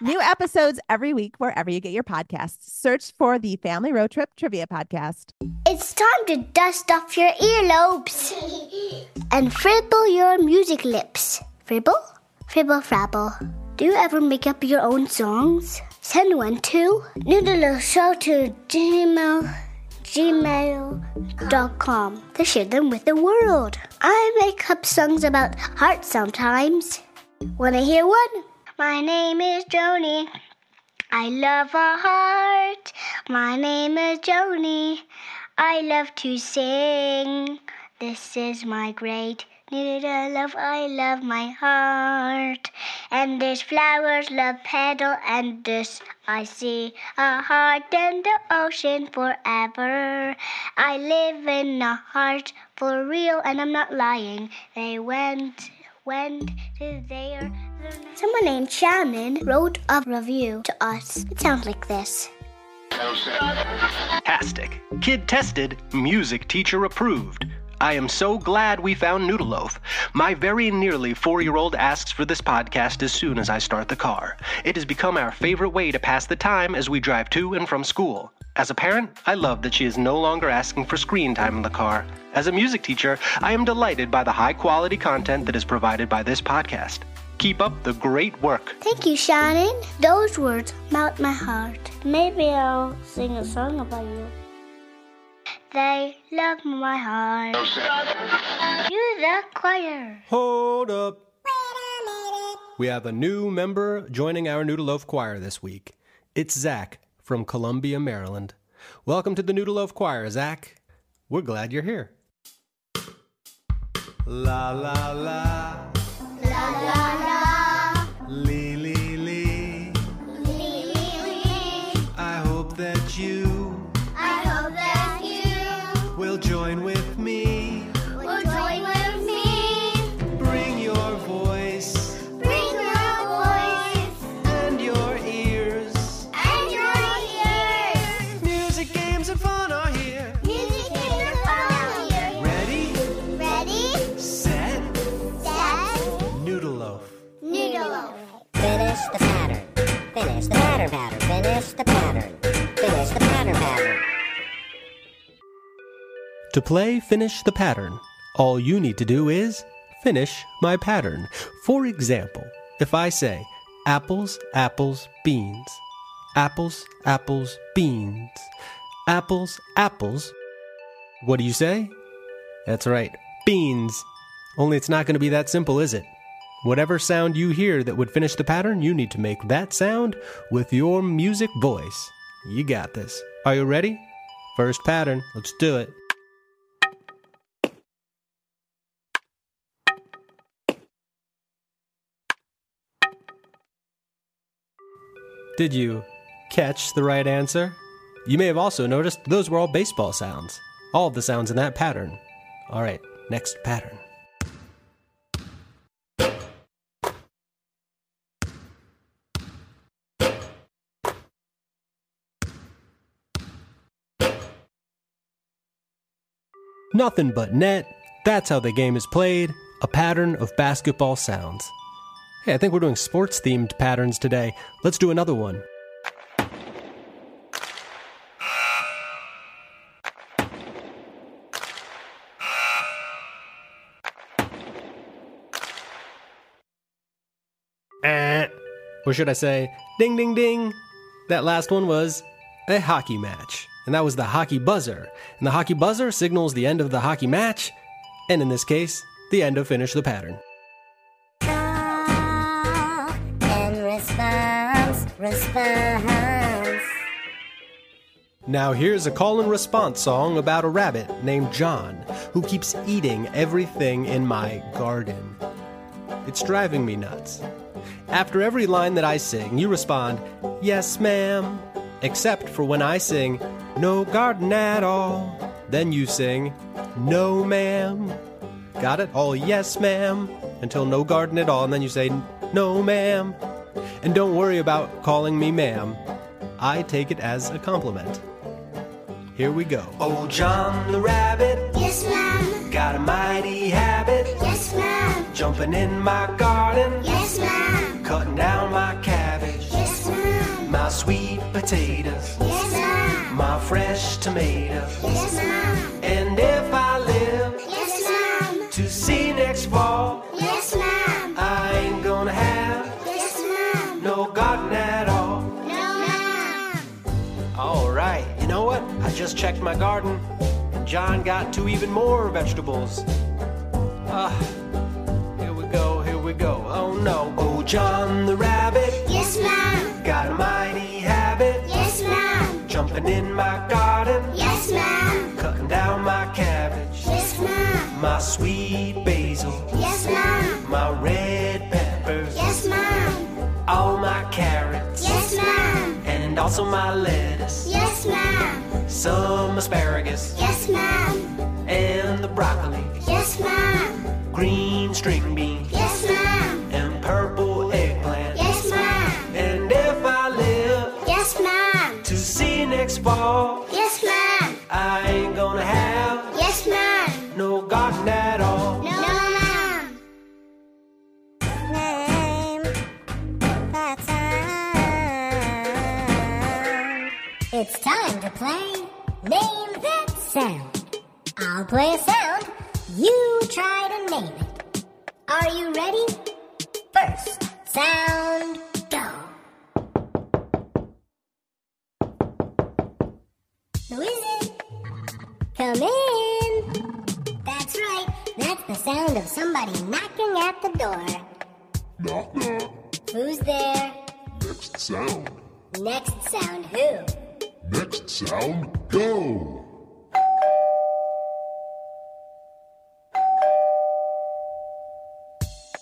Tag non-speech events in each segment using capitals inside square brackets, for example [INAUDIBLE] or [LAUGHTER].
New episodes every week wherever you get your podcasts. Search for the Family Road Trip Trivia Podcast. It's time to dust off your earlobes [LAUGHS] and fribble your music lips. Fribble? Fribble frabble. Do you ever make up your own songs? Send one to noodleshow to gmail gmail.com to share them with the world. I make up songs about heart sometimes. Wanna hear one? My name is Joni. I love a heart. My name is Joni. I love to sing. This is my great noodle love. I love my heart. And there's flowers, love petal, and this I see a heart in the ocean forever. I live in a heart for real, and I'm not lying. They went, went to there. Someone named Shannon wrote a review to us. It sounds like this. Fantastic. Kid tested, music teacher approved. I am so glad we found Noodle Loaf. My very nearly four year old asks for this podcast as soon as I start the car. It has become our favorite way to pass the time as we drive to and from school. As a parent, I love that she is no longer asking for screen time in the car. As a music teacher, I am delighted by the high quality content that is provided by this podcast. Keep up the great work. Thank you, Shannon. Those words melt my heart. Maybe I'll sing a song about you. They love my heart. You the choir. Hold up. We have a new member joining our Noodle Loaf Choir this week. It's Zach from Columbia, Maryland. Welcome to the Noodle Loaf Choir, Zach. We're glad you're here. La la la. La To play Finish the Pattern, all you need to do is finish my pattern. For example, if I say apples, apples, beans, apples, apples, beans, apples, apples, what do you say? That's right, beans. Only it's not going to be that simple, is it? Whatever sound you hear that would finish the pattern, you need to make that sound with your music voice. You got this. Are you ready? First pattern, let's do it. Did you catch the right answer? You may have also noticed those were all baseball sounds. All of the sounds in that pattern. All right, next pattern. Nothing but net. That's how the game is played. A pattern of basketball sounds. Hey, I think we're doing sports themed patterns today. Let's do another one. Eh. Or should I say, ding ding ding? That last one was a hockey match. And that was the hockey buzzer. And the hockey buzzer signals the end of the hockey match, and in this case, the end of Finish the Pattern. Response. Now, here's a call and response song about a rabbit named John who keeps eating everything in my garden. It's driving me nuts. After every line that I sing, you respond, Yes, ma'am. Except for when I sing, no garden at all. Then you sing, no ma'am. Got it? All yes ma'am. Until no garden at all. And then you say, no ma'am. And don't worry about calling me ma'am. I take it as a compliment. Here we go. Oh, John the Rabbit Yes, ma'am. got a mighty habit. Yes, ma'am. Jumping in my garden, Yes, ma'am. cutting down my cabbage, Yes, ma'am. my sweet potatoes, Yes, ma'am. my fresh tomatoes. Yes, ma'am. And if I live Yes, ma'am. to see next fall, just checked my garden, and John got two even more vegetables. Ah, here we go, here we go. Oh no. Oh, John the rabbit Yes, ma'am. got a mighty habit, Yes, ma'am. jumping in my garden, Yes, ma'am. cutting down my cabbage, Yes, ma'am. my sweet basil, Yes, ma'am. my red peppers, Yes, ma'am. all my carrots. And also my lettuce, Yes, ma'am. some asparagus, Yes, ma'am. and the broccoli. Yes, ma'am. green string It's time to play Name That Sound. I'll play a sound. You try to name it. Are you ready? First sound, go. Who is it? Come in. That's right. That's the sound of somebody knocking at the door. Knock knock. Who's there? Next sound. Next sound, who? Next sound. Go.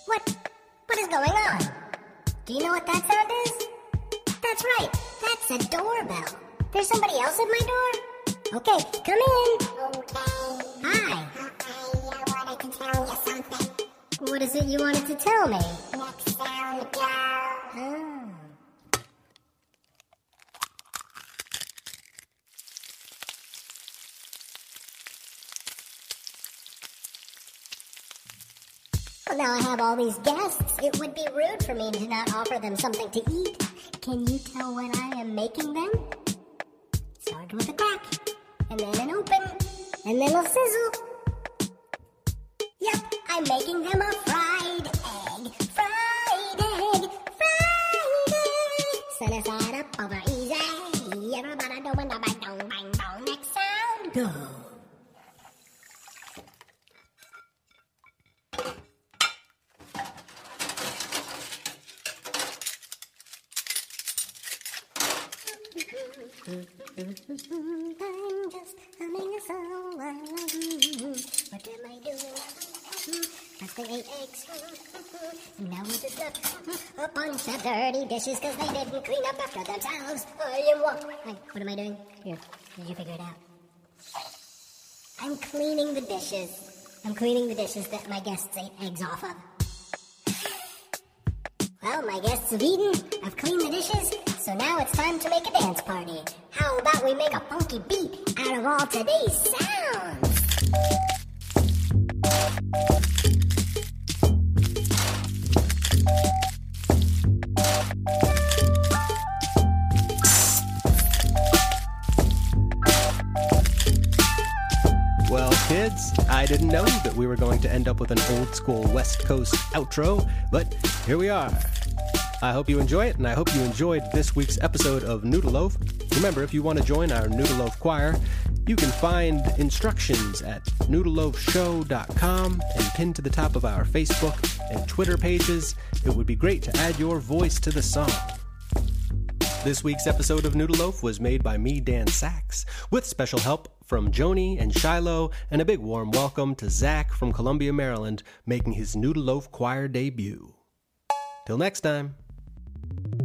What? What is going on? Do you know what that sound is? That's right. That's a doorbell. There's somebody else at my door? Okay, come in. Okay. Hi. I wanted to tell you something. What is it you wanted to tell me? Next sound, go. Oh. Well, now I have all these guests. It would be rude for me to not offer them something to eat. Can you tell what I am making them? Start with a crack, and then an open, and then a sizzle. Yep, I'm making them a I'm just humming a song while I'm What am I doing? They ate eggs. [LAUGHS] Now what is left? A bunch of dirty dishes because they didn't clean up after themselves. I am what? Wait, what am I doing? Here, you figure it out? I'm cleaning the dishes. I'm cleaning the dishes that my guests ate eggs off of. Well, my guests have eaten, I've cleaned the dishes, so now it's time to make a dance party. How about we make a funky beat out of all today's sounds? Well, kids, I didn't know that we were going to end up with an old school West Coast outro, but here we are. I hope you enjoy it, and I hope you enjoyed this week's episode of Noodle Loaf. Remember, if you want to join our Noodle Loaf choir, you can find instructions at noodleloafshow.com and pinned to the top of our Facebook and Twitter pages. It would be great to add your voice to the song. This week's episode of Noodle Loaf was made by me, Dan Saks, with special help from Joni and Shiloh, and a big warm welcome to Zach from Columbia, Maryland, making his Noodle Loaf choir debut. Till next time. Thank you.